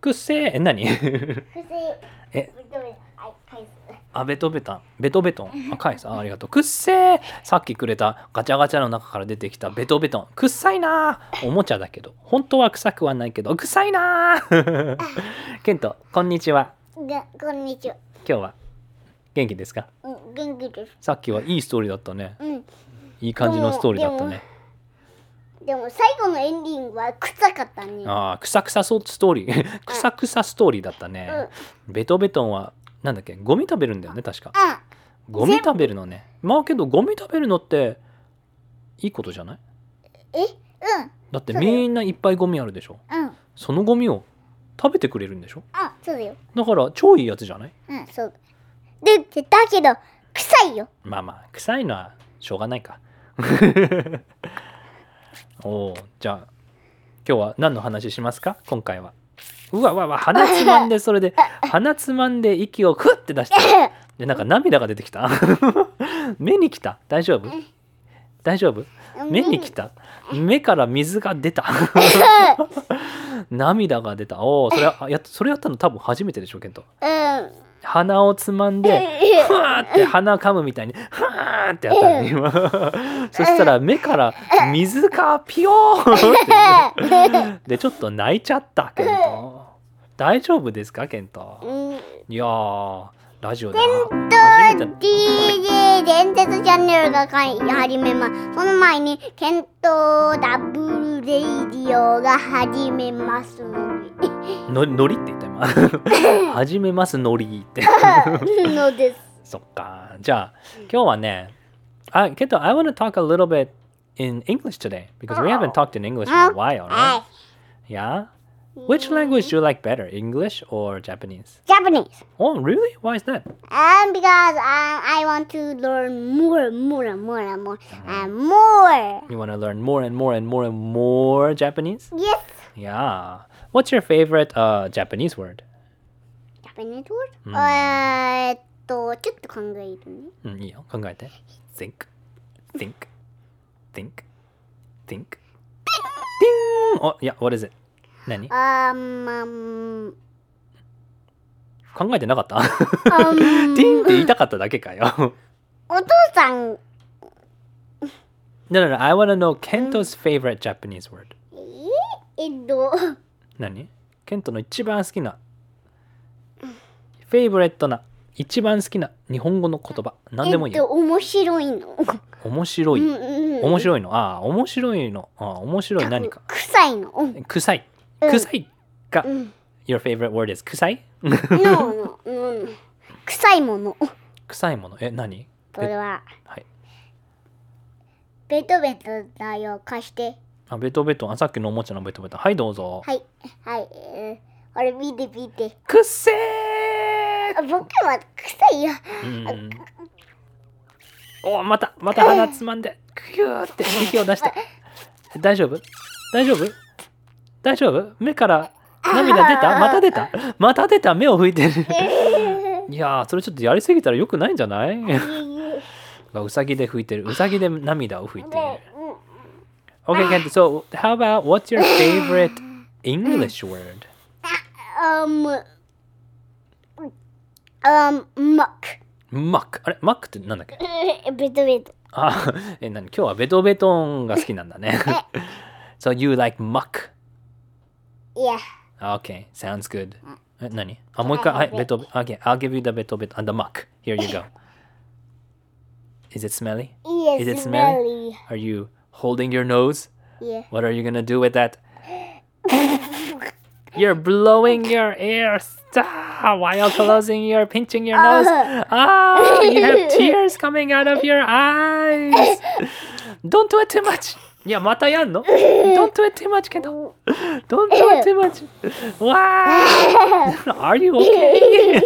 くっせーえ？何えあベトベタ。ンベトベトン？あ返す。あありがとう。くっせーさっきくれたガチャガチャの中から出てきたベトベトン。くっさいなー。おもちゃだけど。本当は臭くはないけど。臭いなー。ケントこんにちは。がこんにちは。今日は元気ですか？うん元気です。さっきはいいストーリーだったね。うん。いい感じのストーリーだったねでも最後のエンディングは臭かったね。ああくさくさソストーリー。くさくさストーリーだったね。ベトベトンはなんだっけ？ゴミ食べるんだよね確か。うん。ゴミ食べるのね。まあけどゴミ食べるのっていいことじゃない？え？うん。だってみんないっぱいゴミあるでしょ。うん。そのゴミを食べてくれるんでしょ？あそうだよ。だから超いいやつじゃない？うんそう。でだけど臭いよ。まあまあ臭いのはしょうがないかおおじゃあ今日は何の話しますか？今回は。うわうわうわ鼻つまんでそれで 鼻つまんで息をふって出して。でなんか涙が出てきた。目に来た。大丈夫？大丈夫？目に来た。目から水が出た。涙が出た。おおそれはやそれやったの多分初めてでしょケントうん鼻をつまんでふわーって鼻噛むみたいにふわーってやったのね今。そしたら目から水がピヨーンってでちょっと泣いちゃったケント。大丈夫ですかケント？うん。いやーラジオで初めて。DJ 伝説チャンネルが始めます。その前に、ケントダブルレイディオが始めますのののりって言った今始めますのりってで。のです。そっかじゃあ今日はねあケント I want to talk a little bit in English today because we haven't talked in English in a while right? はい。 Yeah? Which language do you like better, English or Japanese? Japanese. Oh, really? Why is that? And because um, I want to learn more, more, more, and more, and more. You want to learn more and more and more and more Japanese? Yes. Yeah. What's your favorite uh, Japanese word? Japanese word? えーっと、ちょっと考えるね。うん、いいよ。考えて。think, think, think, think. Ding! お、いや、what is it? 何あーまん、考えてなかったあティンって言いたかっただけかよ。お父さん、 No, no, no. I want to know Kento's favorite Japanese word. ええっと、何？ケントの一番好きな。フェイブレットな。一番好きな。日本語の言葉。何でもいいえっと、よ面白いの。面白い。うんうん面白いの？ああ面白いの。ああ面白い何か。臭いの。うん。臭い。うん。臭いがうん。Your favorite word is 臭い？No, no, no. 臭いもの。臭いもの？え何？これは、はい。ベトベトだよ。貸して。あベトベト。ンあさっきのおもちゃのベトベト。ンはいどうぞ。はい。はい。えー、あれ、見て見て。くっせあ僕は臭いよ。ーうん。おまたまた鼻つまんで。キューって息を出した大丈夫？大丈夫？大丈夫？目から涙出た？また出た？また出た？目を拭いてる。いやーそれちょっとやりすぎたらよくないんじゃない？うさぎで拭いてる。うさぎで涙を拭いている Okay, Kent, so how about what's your favorite English word? um, um, muck. マックあれマックってなんだっけベトベト。あえ何今日はベトベトンが好きなんだね So you like muck? Yeah. Okay, sounds good. え何あもう一回はいベトベ Okay, I'll give you the ベトベト and the muck. Here you go. Is it smelly? Yes, Is it smelly? smelly. Are you holding your nose? Yeah. What are you gonna do with that? You're blowing your air ah, while closing your pinching your nose. Ah, you have tears coming out of your eyes. Don't do it too much. いや、またやんの ?Don't do it too much, Kendo. Don't do it too much. Wow. Are you okay?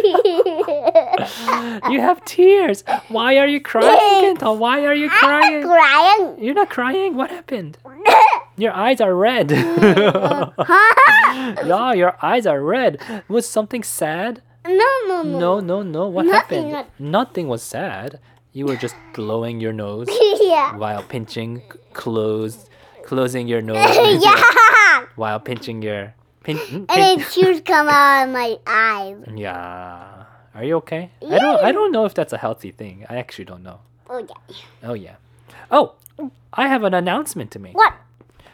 You have tears. Why are you crying, Kento? Why are you crying? Crying. You're not crying. What happened? Your eyes are red. no, your eyes are red. Was something sad? No, no, no. No, no, no. What Nothing, happened? Nothing was sad. You were just blowing your nose yeah. while pinching, close, closing your nose yeah. while pinching your Paint, mm, And paint- then tears come out of my eyes. Yeah. Are you okay? I don't I don't know if that's a healthy thing. I actually don't know. Oh yeah. Oh yeah. Oh, I have an announcement to make. What?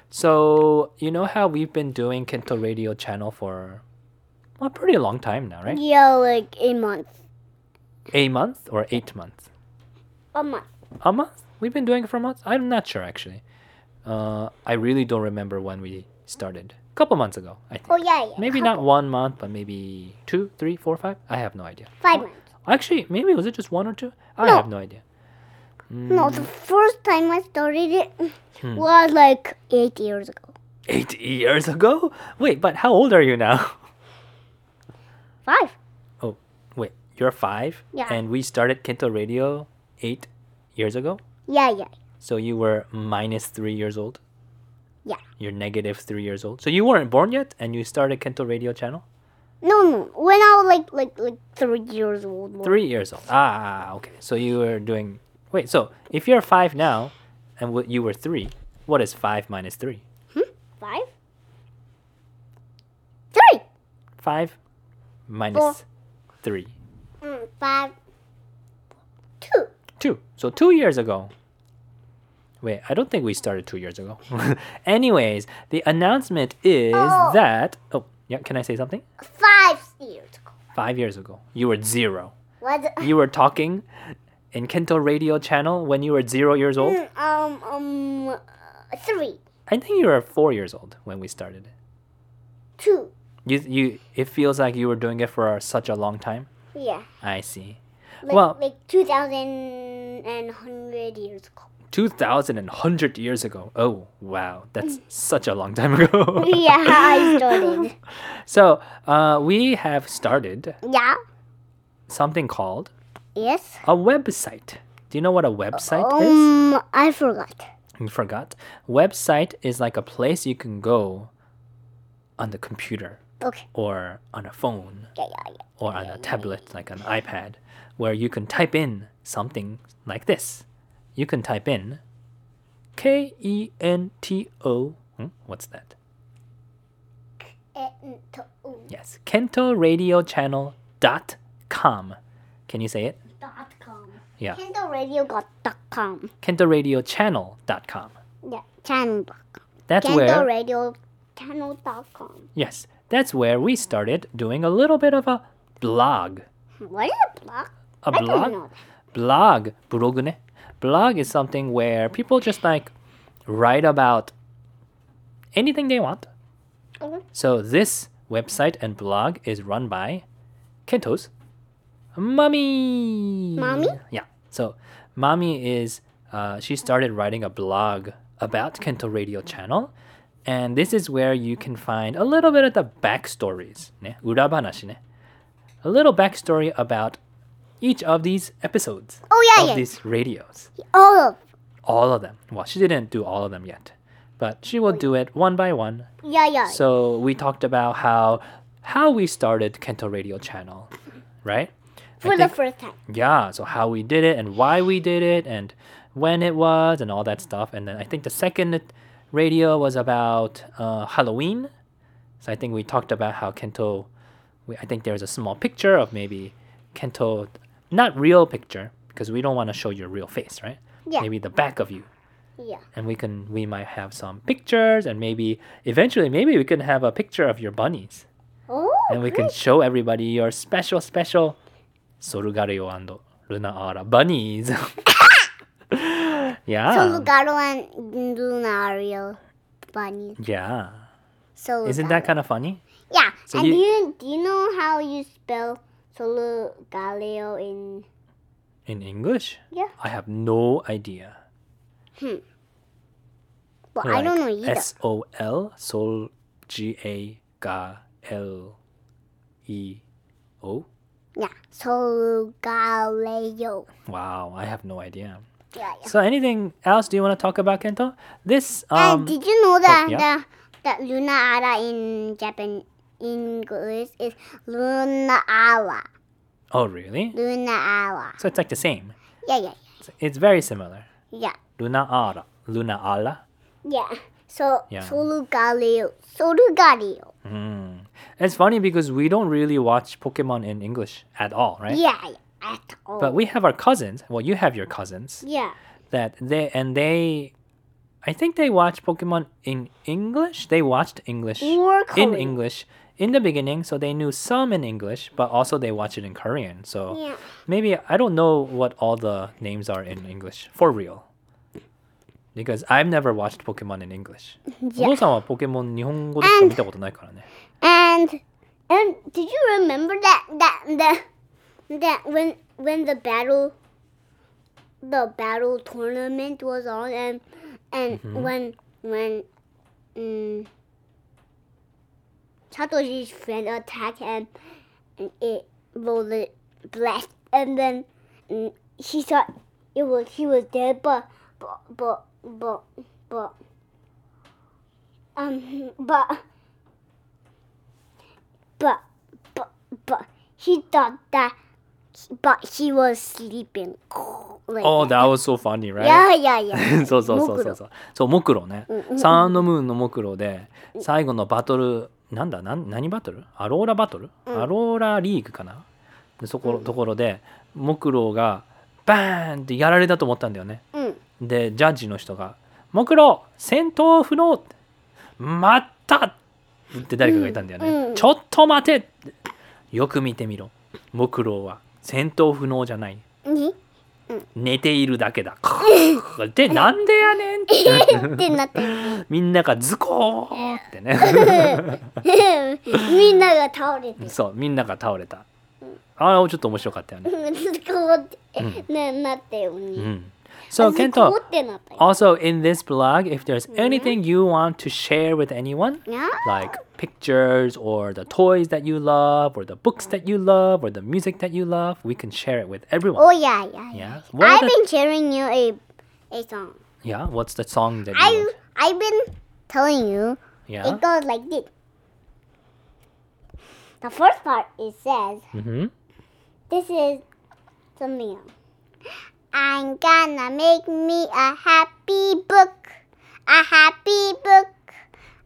So, you know how we've been doing Kento Radio channel for a pretty long time now, right? Yeah, like a month. A month or 8 months? A month. A month? We've been doing it for a month? I'm not sure actually. Uh, I really don't remember when we started. Couple months ago, I think. Oh yeah, yeah. Maybe not one month, but maybe two, three, four, five. I have no idea. Five months. Actually, maybe was it just one or two? I No. have no idea. No, the first time I started it Hmm. was like eight years ago. Eight years ago? Wait, but how old are you now? Five. Oh, wait, you're five? Yeah. And we started Kento Radio eight years ago? Yeah, yeah. So you were minus three years old? Yeah. You're negative three years old. So you weren't born yet and you started Kento Radio channel? No, no. When I was like like like three years old. Three years old. Ah, okay. So you were doing. Wait, so if you're five now and what you were three, what is five minus three? Hmm. Five. Three. Five minus three. Mm, five. Two. Two. So two years ago. Wait, I don't think we started two years ago. Anyways, the announcement is Oh. that. Oh, yeah, can I say something? Five years ago. Five years ago, you were zero. What? You were talking in Kento Radio channel when you were zero years old. Mm, um um uh, three. I think you were four years old when we started. Two. You, you, it feels like you were doing it for such a long time. Yeah. I see. Like, Well- like two thousand and hundred years ago. 2,000 and 100 years ago. Oh, wow. That's such a long time ago. yeah, I started. so, uh, we have started Yeah. something called Yes. a website. Do you know what a website is? Um, I forgot. You forgot? Website is like a place you can go on the computer Okay. or on a phone Yeah, yeah, yeah. or on a tablet like an iPad where you can type in something like this. You can type in K E N T O. Hmm, What's that? Ento- Yes, KentoRadioChannel.com. Can you say it? dot com. Yeah, KentoRadio.com. KentoRadioChannel.com. Yeah, channel. dot com. That's where, KentoRadio.channel.com. yes, that's where we started doing a little bit of a blog. What is a blog? A I don't blog? know. blog blog? Blog is something where people just like write about anything they want Okay. so this website and blog is run by kento's mommy Mommy? yeah so mommy is uh, she started writing a blog about kento radio channel and this is where you can find a little bit of the backstories ne? urabanashi ne? a little backstory about each of these episodes Oh yeah, of yeah. these radios. All of. All of them. Well, she didn't do all of them yet, but she will do it one by one. Yeah, yeah. So we talked about how how we started Kento Radio Channel, right? For the first time. yeah, so how we did it and why we did it and when it was and all that stuff. And then I think the second radio was about uh, Halloween. So I think we talked about how Kento. We, I think there's a small picture of maybe Kento, not real picture because we don't want to show your real face, right? Yeah. Maybe the back of you, Yeah. and we can we might have some pictures and maybe eventually maybe we can have a picture of your bunnies Oh. and we can show everybody your special special Sorugario and Luna Ara bunnies. yeah. So Lugaro and Luna are real bunnies. yeah. So Isn't that kind of funny? Yeah. So and you- do you do you know how you spell Solo Galileo in In English? Yeah. I have no idea. Hmm. Well I don't know either. S O L Sol G A G L E O. yeah. Solo Galileo. Wow, I have no idea. Yeah, yeah. So anything else do you want to talk about Kento? This and um did you know that yeah. the that Luna Ara in Japan English is Luna Ala. Oh really? Luna Ala. So it's like the same. Yeah, yeah, It's, it's very similar. yeah. Luna Ara. Luna Ala. Yeah. So Yeah. Solgaleo. Solgaleo. Mm. It's funny because we don't really watch Pokemon in English at all, right? Yeah, at all. But we have our cousins. Well, you have your cousins yeah. that they and they. I think they watch Pokemon in English. They watched English in English in the beginning, so they knew some in English, but also they watch it in Korean. So yeah. maybe I don't know what all the names are in English for real. Because I've never watched Pokemon in English. Yeah. And, and and did you remember that that that that when when the battle the battle tournament was on and and mm-hmm. when when um, Satoshi's friend attacked him and it rolled blast and then mm, he thought it was he was dead but but but but but um but but but but he thought that but he was sleeping like Oh, that was so funny, right? yeah yeah yeah そうそうそうそうそう。そう、モクロね。サンのムーンのモクロで、最後のバトル、なんだ、なん何バトル？アローラバトル、アローラリーグかな？でそこ、ところで、モクロがバーンってやられたと思ったんだよね。うん。で、ジャッジの人が、モクロ、戦闘不能。待ったって誰かが言ったんだよね。うんうん。ちょっと待てよく見てみろ。モクロは戦闘不能じゃない。に寝ているだけだ。で、なんでやねんって。なってみんながズコーってね。みんなが倒れてそう、みんなが倒れた。あれ、ちょっと面白かったよね。こうってななったよううにん。So, ケンこうト、ってなったよ also in this blog, if there's anything you want to share with anyone, like pictures or the toys that you love or the books that you love or the music that you love, we can share it with everyone. Oh yeah yeah Yeah. What I've the- been sharing you a a song Yeah, what's the song that you I love? I've been telling you Yeah. it goes like this the first part it says Mm-hmm. This is something else. I'm gonna make me a happy book. A happy book.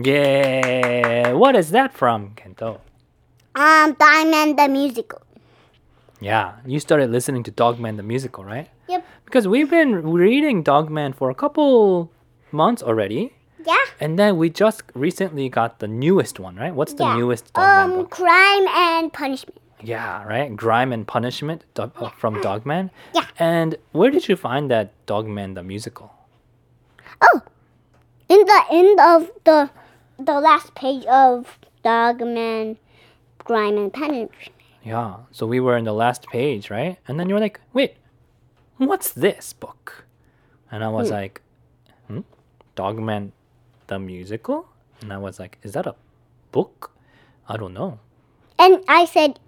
Yeah. What is that from, Kento? Um, Dogman the musical. Yeah, you started listening to Dogman the musical, right? Yep. Because we've been reading Dogman for a couple months already, Yeah. and then we just recently got the newest one, right? What's the yeah. newest Dogman Um, book? crime and punishment. Yeah, right. Grime and Punishment Dog- uh, from Dogman. Yeah. And where did you find that Dogman the musical? Oh, in the end of the the last page of Dogman, Grime, and Punishment. Yeah. So we were in the last page, right? And then you were like, "Wait, what's this book?" And I was like, "Hmm, Dogman the musical?" And I was like, "Is that a book?" I don't know. And I said,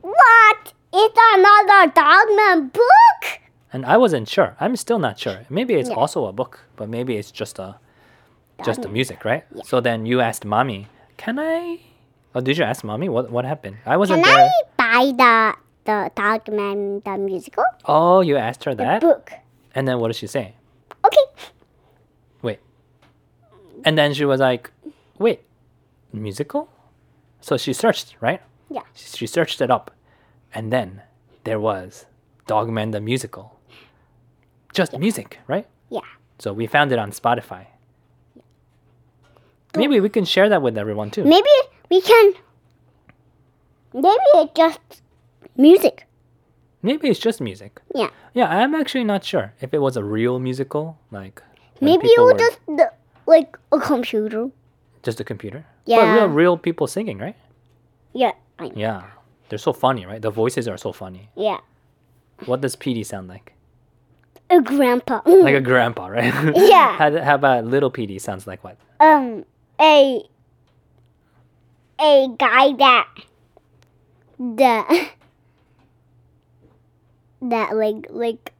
"What? It's another Dogman book?" And I wasn't sure. I'm still not sure. Maybe it's Yeah. also a book, but maybe it's just a just the music, right? So then you asked mommy, "Can I?" Oh, did you ask mommy what what happened? I wasn't Can there. I buy the the Dogman the musical Oh, you asked her that, book? and then what did she say? Okay. Wait. And then she was like, "Wait, musical?" So she searched, right? Yeah. She searched it up, and then there was Dogman the musical. Just music, right? Yeah. So we found it on Spotify. Maybe we can share that with everyone too. Maybe we can. Maybe it's just music. Maybe it's just music. Yeah. Yeah, I'm actually not sure if it was a real musical, like Maybe it was were- just the, like a computer. just a computer. But Yeah. real, real people singing, right? Yeah. I know. Yeah, they're so funny, right? The voices are so funny. Yeah. What does Petey sound like? A grandpa. Like a grandpa, right? Yeah. how, how about little Petey sounds like what? um a a guy that that that like like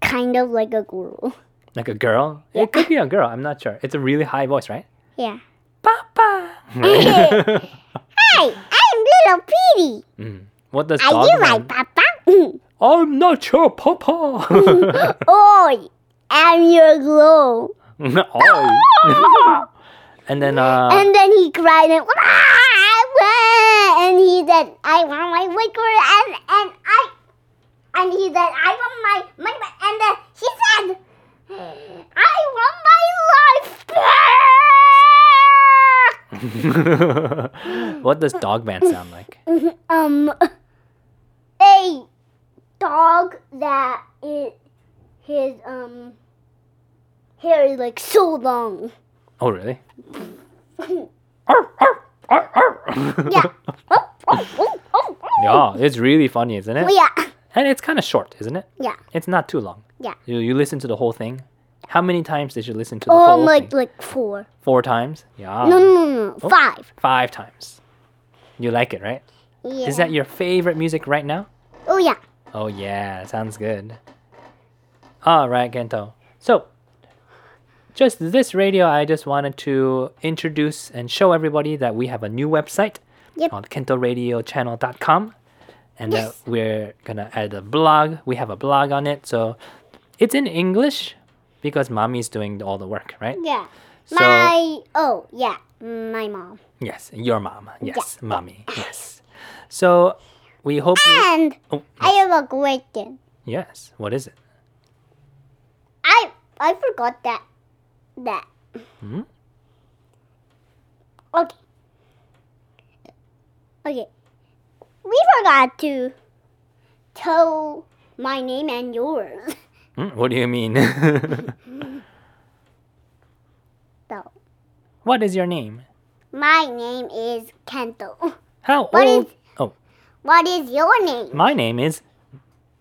kind of like a girl. Like a girl? It could be a girl. I'm not sure. It's a really high voice, right? Yeah. Papa. Hi, I'm little Petey. Mm. What does Are you my papa? I'm not your papa. Oi, I'm your glow. Oi. And then uh and then he cried and and he said, "I want my liquor," and and I and he said, "I want my money," back." and then he said, "I want my life back." what does dog man sound like? um, a dog that is his um hair is like so long. Oh really? Yeah. Yeah, it's really funny, isn't it? Oh yeah. And it's kind of short, isn't it? Yeah. It's not too long. Yeah. You, you listen to the whole thing. How many times did you listen to the Oh, whole like thing? like four. Four times. Yeah. No, no, no, no. Oh. Five. Five times. You like it, right? Yeah. Is that your favorite music right now? Oh yeah. Oh yeah, sounds good. All right, Kento. So, just this radio, I just wanted to introduce and show everybody that we have a new website Yep. on kentoradiochannel.com, and Yes. that we're gonna add a blog. We have a blog on it, so it's in English because mommy's doing all the work, right? Yeah. So my oh yeah, my mom. yes, your mom, yes, mommy, yes. So we hope. You, And oh, I have a question. yes. What is it? I I forgot that that. Hmm? Okay. Okay. We forgot to tell my name and yours. Hmm? What do you mean? So what is your name? my name is Kento. How What is- old? Oh, What is your name? my name is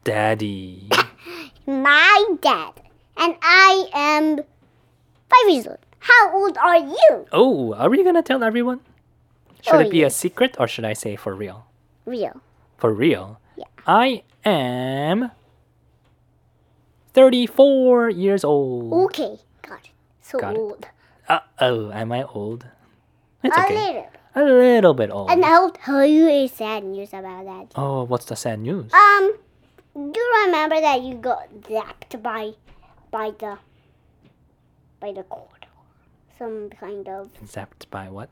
Daddy. My dad. And I am five years old. How old are you? Oh, are we gonna tell everyone? Should Oh, it be a secret or should I say for real? Real. For real. Yeah. I am 34 years old. Okay. Got it. So Got old. Uh oh, am I old? It's A okay. little. A little bit old. And I'll tell you a sad news about that. Oh, what's the sad news? Um, do you remember that you got zapped by, by the, by the cord, some kind of. Zapped by what?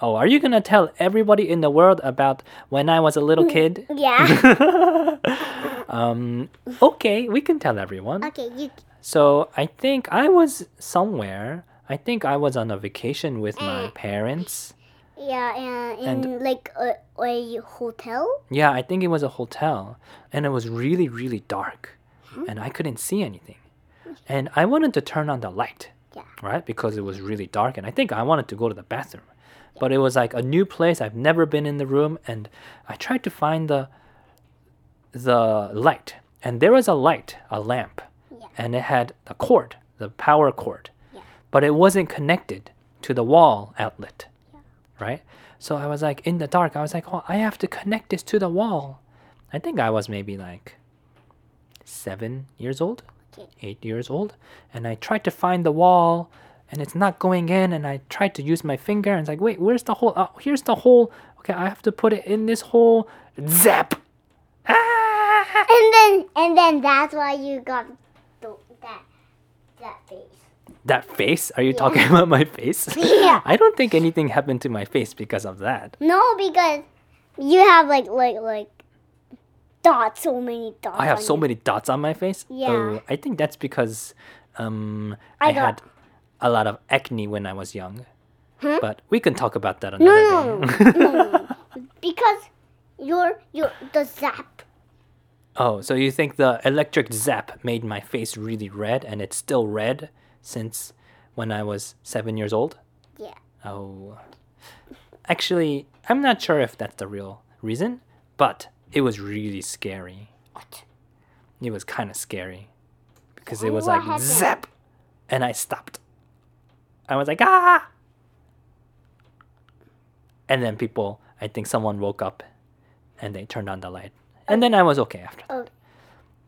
Oh, are you gonna tell everybody in the world about when I was a little kid? Yeah. um, okay, we can tell everyone. okay. You. So I think I was somewhere. I think I was on a vacation with my parents. Yeah, and in like a, a hotel. Yeah, I think it was a hotel, and it was really, really dark, and I couldn't see anything. And I wanted to turn on the light, Yeah. right? Because it was really dark, and I think I wanted to go to the bathroom, but it was like a new place. I've never been in the room, and I tried to find the the light, and there was a light, a lamp, Yeah. and it had the cord, the power cord, Yeah. but it wasn't connected to the wall outlet, right? So I was like in the dark. I was like, oh, I have to connect this to the wall. I think I was maybe like seven years old. Eight years old, and I tried to find the wall, and it's not going in. And I tried to use my finger, and it's like, wait, where's the hole? Oh, here's the hole. Okay, I have to put it in this hole. Zap! Ah! And then and then that's why you got the, that that face. That face? Are you talking about my face? Yeah. I don't think anything happened to my face because of that. No, because you have like like like dots, so many dots. I have so you. many dots on my face. Yeah. Oh, I think that's because um, I, I had a lot of acne when I was young. Huh? But we can talk about that No, another no, day. no, no, no. because you're you're the zap. oh, so you think the electric zap made my face really red and it's still red since when I was seven years old? Yeah. Oh. Actually, I'm not sure if that's the real reason, but it was really scary. What? It was kind of scary because it was what like happened? zap, and I stopped. I was like ah. and then people I think someone woke up and they turned on the light. And then I was okay after that. Oh.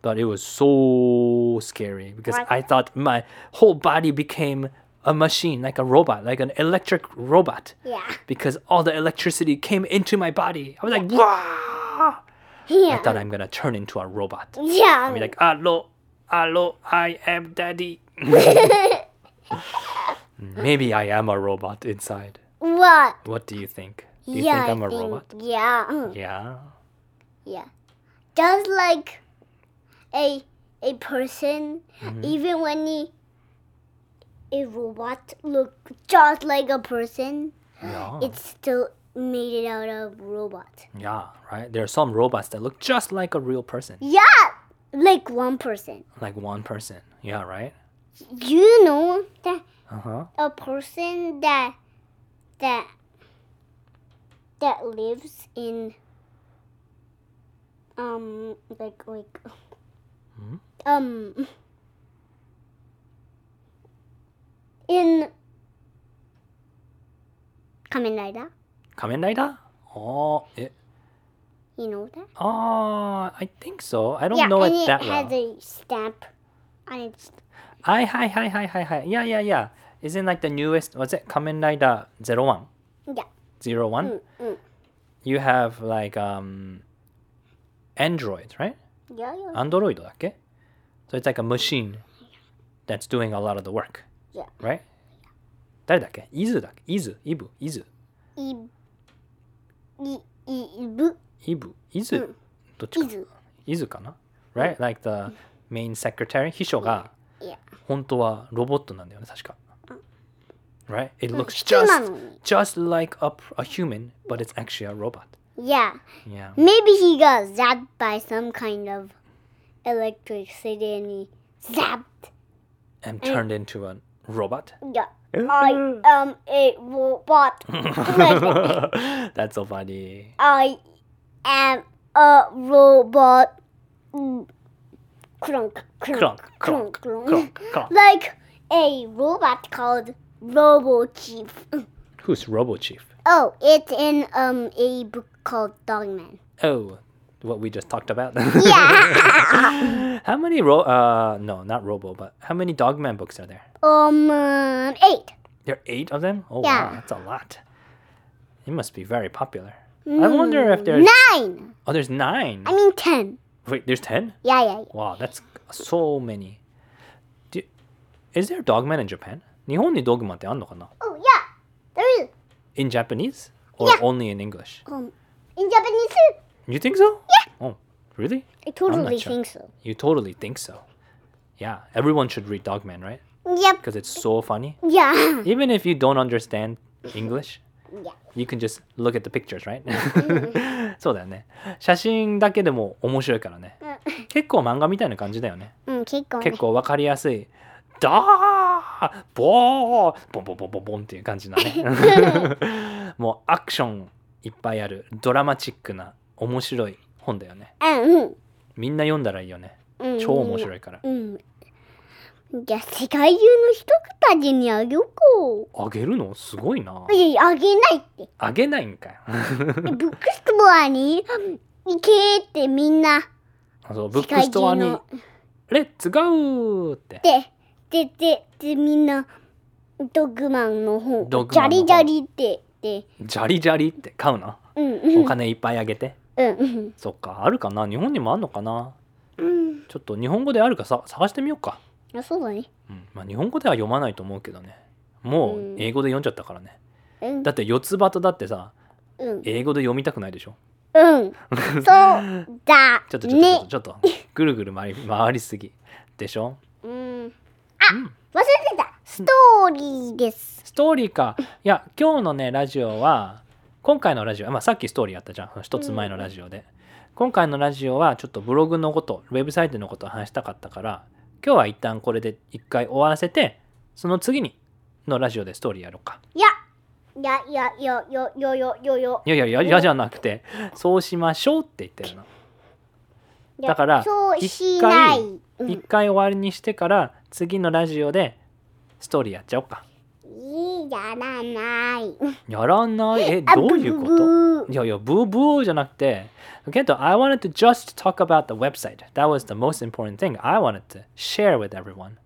But it was so scary because What? I thought my whole body became a machine, like a robot, like an electric robot. Yeah. Because all the electricity came into my body. I was like, Wah! Yeah. I thought I'm gonna turn into a robot. yeah. I'd be like, hello, hello, I am daddy. Maybe I am a robot inside. what? What do you think? Do you yeah, think I'm a robot? Yeah. Yeah. Yeah. Just like a a person, Mm-hmm. even when he, a robot look just like a person, Yeah. it's still made it out of robot. yeah, right? There are some robots that look just like a real person. Yeah, like one person. Like one person. Yeah, right? You know that Uh-huh. a person that that that lives in um like like Hmm? um in Kamen Rider. Kamen Rider? Oh, it, You know that? oh, I think so. I don't yeah, know and it it that has well. a stamp on it. Hi, hi, hi, hi, hi, hi. Yeah, yeah, yeah. Isn't like the newest, what's it? Kamen Rider 01? Yeah. 01? Mm, mm. You have like um androids, right? Yeah, yeah. Android だっけ So it's like a machine that's doing a lot of the work. Yeah. Right? 誰だっけイズだっけイズイブイズい いいぶイブイズ、うんどっちかいず。イズかな Right? Like the main secretary 秘書が Yeah. 本当はロボットなんだよね確か。Right? It うん looks 人な just のに just like a, a human, but it's actually a robot. Yeah. Yeah. Maybe he got zapped by some kind of electricity and he zapped. And turned into a robot. Yeah. I am a robot. That's so funny. I am a robot. Crunk, crunk, crunk, crunk. crunk, crunk. Like a robot called Robo Chief. Who's Robo Chief? Oh, it's in um a book called Dogman. Oh, what we just talked about. Yeah. how many ro? Uh, no, not Robo, but how many Dogman books are there? um, um, eight. There are eight of them. Oh Yeah. wow, that's a lot. It must be very popular. I wonder if Mm, there's. nine. Oh, there's nine. I mean ten. Wait, there's ten. Yeah, yeah, yeah. Wow, that's so many. Do, is there Dogman in Japan? 日本にドグマンってあんのかな Oh yeah, there is. In Japanese or Yeah. only in English? Um, in Japanese too. You think so? Yeah. Oh, really? I totally sure. think so. You totally think so. Yeah, everyone should read Dogman, right? Yep. Because it's so funny. Yeah. Even if you don't understand English, yeah. you can just look at the pictures, right? そうだよね。写真だけでも面白いからね。結構漫画みたいな感じだよね。うん、結構ね。結構わかりやすい。ダーボーボンボンボンボンボンっていう感じだね。もうアクションいっぱいあるドラマチックな面白い本だよね。うんみんな読んだらいいよね。うん。超面白いから。うん。じゃあ世界中の人たちにあげようか。あげるの？すごいな。いやいや、あげないって。あげないんかよ。ブックストアに行けってみんな。あそうブックストアに世界「レッツゴー!」って。で、で、で、で、みんな、ドッグマンの本、ジャリジャリって、で、ジャリジャリって買うの？うん、うん、お金いっぱいあげて。うん、そっか、あるかな日本にもあんのかなうん。ちょっと日本語であるかさ探してみようか。あ、そうだね。うん、まあ日本語では読まないと思うけどね。もううん英語で読んじゃったからね。うん、だって四つ葉とだってさ、うん、英語で読みたくないでしょうん。そうだちょっとちょっとちょっねと。ちょっと、ぐるぐる回り回りすぎでしょうん。あ、うん忘れてた。ストーリーです。ストーリーか。いや、今日のね、ラジオは、今回のラジオ、まあ、さっきストーリーやったじゃん。一つ前のラジオで。今回のラジオは、ちょっとブログのこと、ウェブサイトのことを話したかったから、今日は一旦これで一回終わらせて、その次にのラジオでストーリーやろうか。いや、いや、いや、いや、よ、よ、よ、よ、よ。いやいやいや、嫌じゃなくて、そうしましょうって言ってるの。いやだからそうしない。うん一回終わりにしてから、次のラジオでストーリーやっちゃおうか。いい やらない。やらないえ、あどういうこブとブいやいや、ブーブーじゃなくて、ケント、I wanted to just talk about the website. That was the most important thing. I wanted to share with everyone.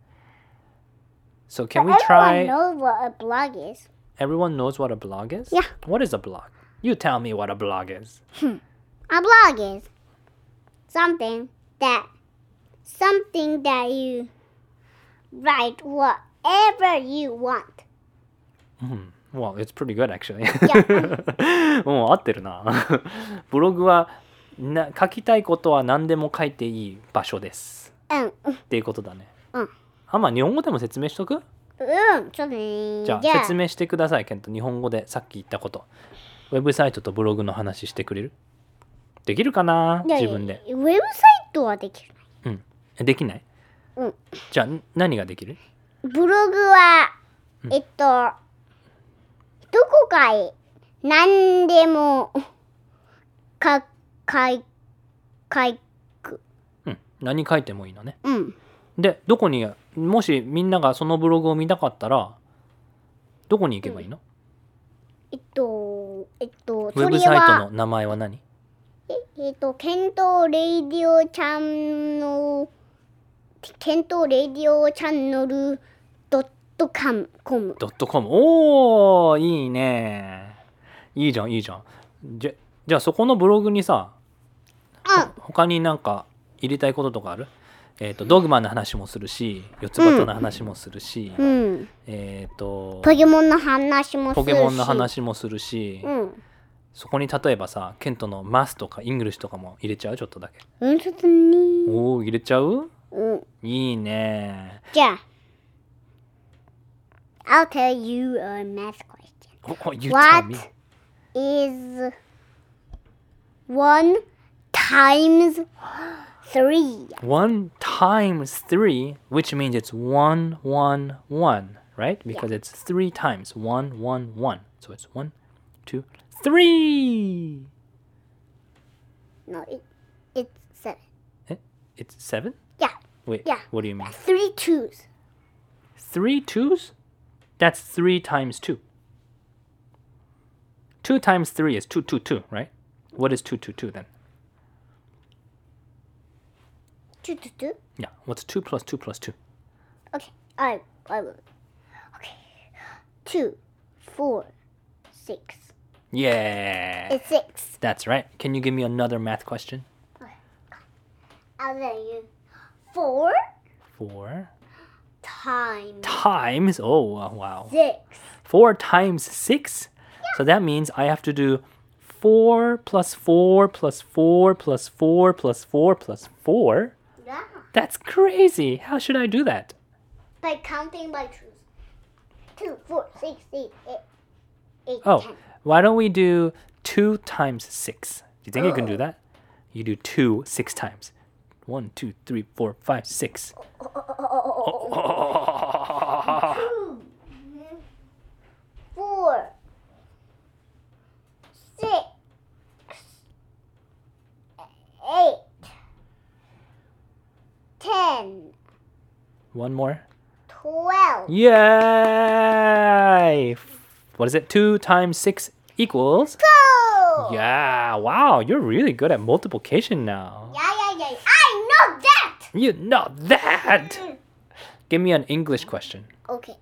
So can we Everyone try? knows what a blog is. Everyone knows what a blog is? Yeah. What is a blog? You tell me what a blog is. A blog is something that something that you write whatever you want. Well, it's pretty good actually. や もう合ってるな。ブログはな書きたいことは何でも書いていい場所です。うん、っていうことだね。うん。あ、まあ日本語でも説明しとく？うん、ちょっとね。じゃあ説明してください、ケント。日本語でさっき言ったこと。ウェブサイトとブログの話してくれる？できるかな？自分で。ウェブサイトはできる。うん。えできない？うん。じゃあん何ができる？ブログは、えっと、どこかへ何でもか、かい、かい、うん。何書いてもいいのね。うん。で、どこに、もしみんながそのブログを見たかったら、どこに行けばいいの、えっと、えっと、ウェブサイトは、の名前は何？ええっと、ケントレディオチャンの、ケントレディオチャンネルトカム、コム。ドットコム。おー、いいね。いいじゃん、いいじゃん。じゃ、じゃあそこのブログにさ、うん。他になんか入れたいこととかある？えっ、と、ドグマの話もするし、四つ葉の話もするし、うん。えっ、と、ポケモンの話もするし。ポケモンの話もするし、うん。そこに例えばさ、ケントのマスとかイングリッシュとかも入れちゃう？ちょっとだけ。うん、ちょっとね。おー、入れちゃう？うん。いいね。じゃあ、I'll tell you a math question. お、you tell What me. is one times three? One times three, which means it's one, one, one, right? Because it's three times one, one, one. So it's one, two, three. No, it, it's seven. Eh, it's seven? Yeah, Wait, Yeah. what do you mean? three twos. Three twos? That's three times two. Two times three is two, two, two, right? What is two, two, two then? Two, two, two. Yeah, what's two plus two plus two? Okay, I, I will. Okay, two, four, six. Yeah, It's six. that's right. Can you give me another math question? I'll tell you. Four Four times times. Oh, wow, six. Four times six? So that means I have to do four plus four plus four plus four plus four plus four. Yeah. That's crazy. How should I do that? By counting by twos. Two, four, six, eight, eight, eight, Oh, ten. why don't we do two times six? Do you think you can do oh. that? You do two six times. One, two, three, four, five, six. Oh, oh, Two, four, six, eight, ten, One more. twelve. Yay! What is it? Two times six equals. Go! Yeah, wow, you're really good at multiplication now. Yeah, yeah, yeah. I know that! You know that! Mm. Give me an English question. Okay.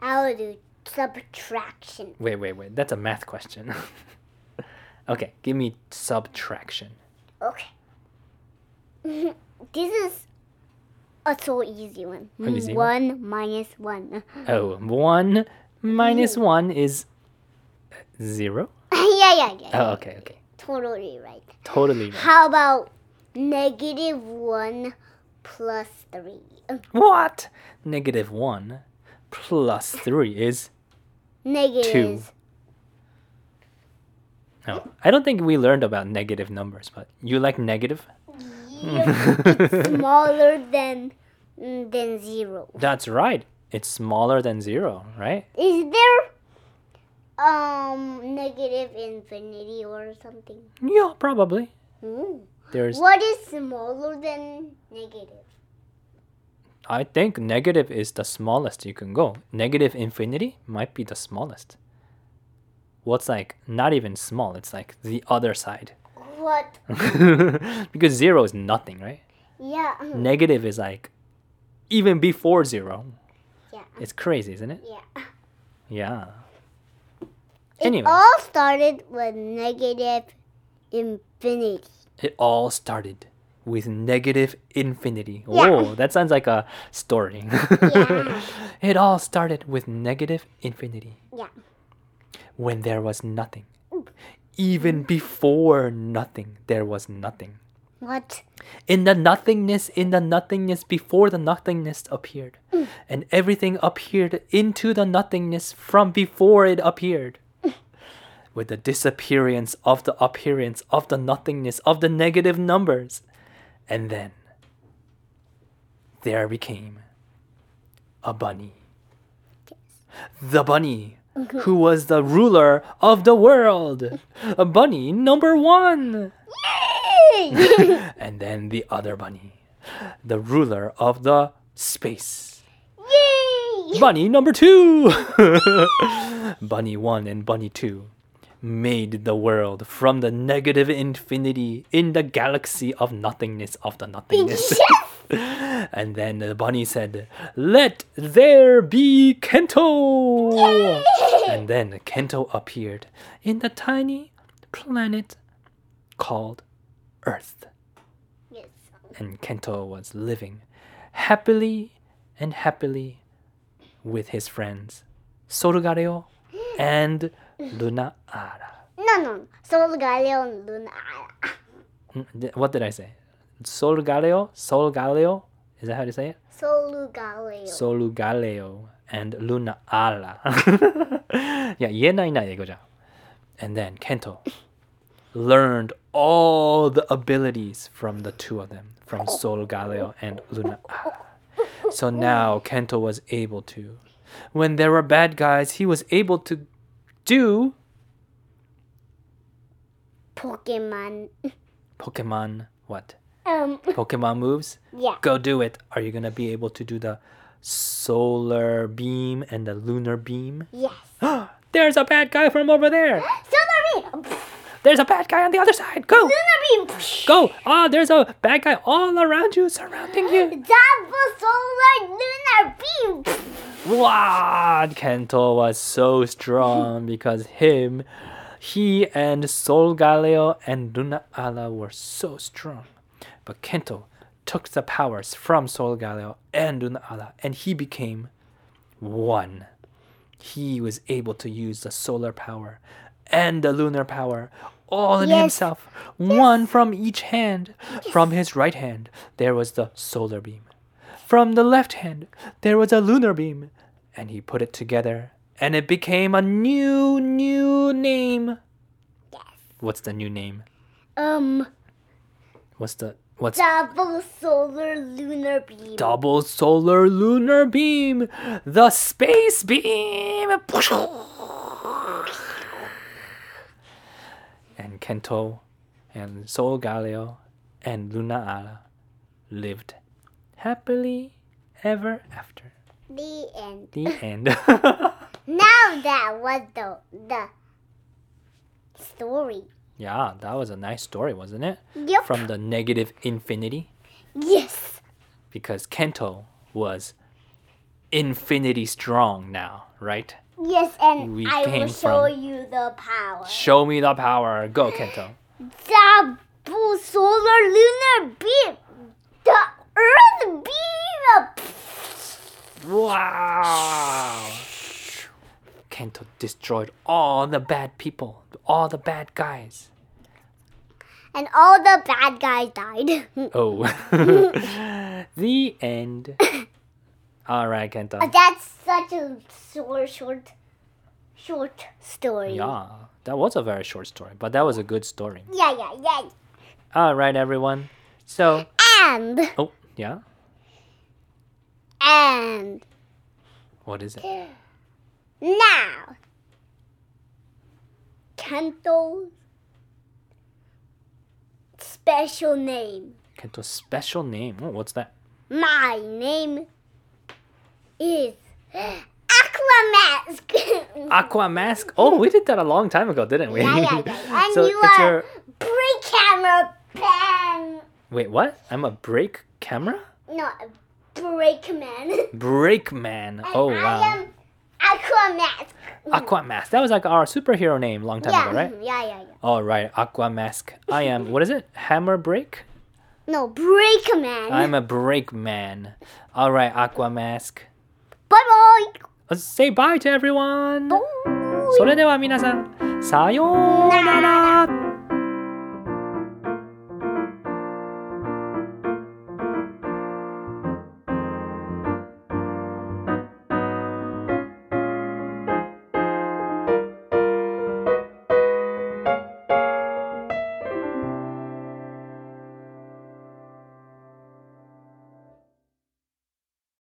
I'll do subtraction. Wait, wait, wait. That's a math question. okay, give me subtraction. Okay. this is a so easy one. Easy one minus one. Oh, one minus one is zero? yeah, yeah, yeah. Oh, okay, okay. Totally right. Totally right. How about negative one plus three? What? Negative one plus three is 2. no. I don't think we learned about negative numbers, but you like negative? Yeah, it's smaller than mm, than zero. That's right. It's smaller than zero, right? Is there um negative infinity or something? Yeah, probably. Hmm. There's What is smaller than negative? I think negative is the smallest you can go. Negative infinity might be the smallest. What's like not even small, it's like the other side. What? because zero is nothing, right? Yeah. Negative is like even before zero. Yeah. It's crazy, isn't it? Yeah. Yeah. It all started with negative infinity. It all started with negative infinity. Yeah. Oh, that sounds like a story. Yeah. it all started with negative infinity Yeah. when there was nothing. Even before nothing, there was nothing. What? In the nothingness, in the nothingness before the nothingness appeared. And everything appeared into the nothingness from before it appeared. With the disappearance of the appearance of the nothingness of the negative numbers. And then there became a bunny. The bunny mm-hmm. who was the ruler of the world. A bunny number one. Yay! And then the other bunny, the ruler of the space. Yay! Bunny number two. bunny one and bunny two made the world from the negative infinity in the galaxy of nothingness of the nothingness. and then uh, the bunny said, Let there be Kento! and then Kento appeared in the tiny planet called Earth Yes. and Kento was living happily and happily with his friends Sorugareo and Luna Ara. No, no. Solgaleo Luna Ara. Mm, what did I say? Solgaleo? Sol Galeo? Is that how you say it? Solugaleo. Solugaleo and Luna Ara. yeah, Yenai na Yegoja. And then Kento learned all the abilities from the two of them, from Solgaleo and Luna Ara. So now Kento was able to. When there were bad guys, he was able to do Pokemon. Pokemon what? Um. Pokemon moves? Yeah. Go do it. Are you gonna be able to do the solar beam and the lunar beam? Yes. There's a bad guy from over there. Solar beam. There's a bad guy on the other side. Go, Lunar beam. go. Ah, there's a bad guy all around you, surrounding you. Double solar lunar beam. Wow, Kento was so strong because him, he and Solgaleo and Luna Ala were so strong. But Kento took the powers from Solgaleo and Luna Ala and he became one. He was able to use the solar power and the lunar power all in Yes. himself, one from each hand. From his right hand, there was the solar beam. From the left hand, there was a lunar beam, and he put it together, and it became a new, new name. Yes. What's the new name? Um. What's the what's Double solar lunar beam. double solar lunar beam? The space beam. And Kento and Solgaleo and Lunala lived happily ever after. The end. The end. Now that was the the story. yeah, that was a nice story, wasn't it? Yep. From the negative infinity. yes. Because Kento was infinity strong now, right? Yes, and We I will show you the power. Show me the power. Go, Kento. Double solar lunar beam. The Earth beam. Wow! Kento destroyed all the bad people, all the bad guys. And all the bad guys died. Oh. the end. All right, Kento. That's such a short, short, short story. Yeah, that was a very short story, but that was a good story. Yeah, yeah, yeah. All right, everyone. So, And oh, yeah. And What is it? now, Kento's special name. Kento's special name. Oh, what's that? My name is Aquamask. Aqua mask. Oh, we did that a long time ago, didn't we? yeah, yeah, yeah. And so you it's are your break camera pen. wait. What? I'm a brake camera. No, break man. Brake man. Oh I wow. am Aquamask. Aqua mask. That was like our superhero name long time yeah, ago, right? yeah, yeah, yeah. All right. Aqua mask. I am. What is it? Hammer brake. No, break man. I'm a brake man. All right. Aqua mask. Bye bye. Let's say bye to everyone. ボーイそれでは皆さん、さようなら。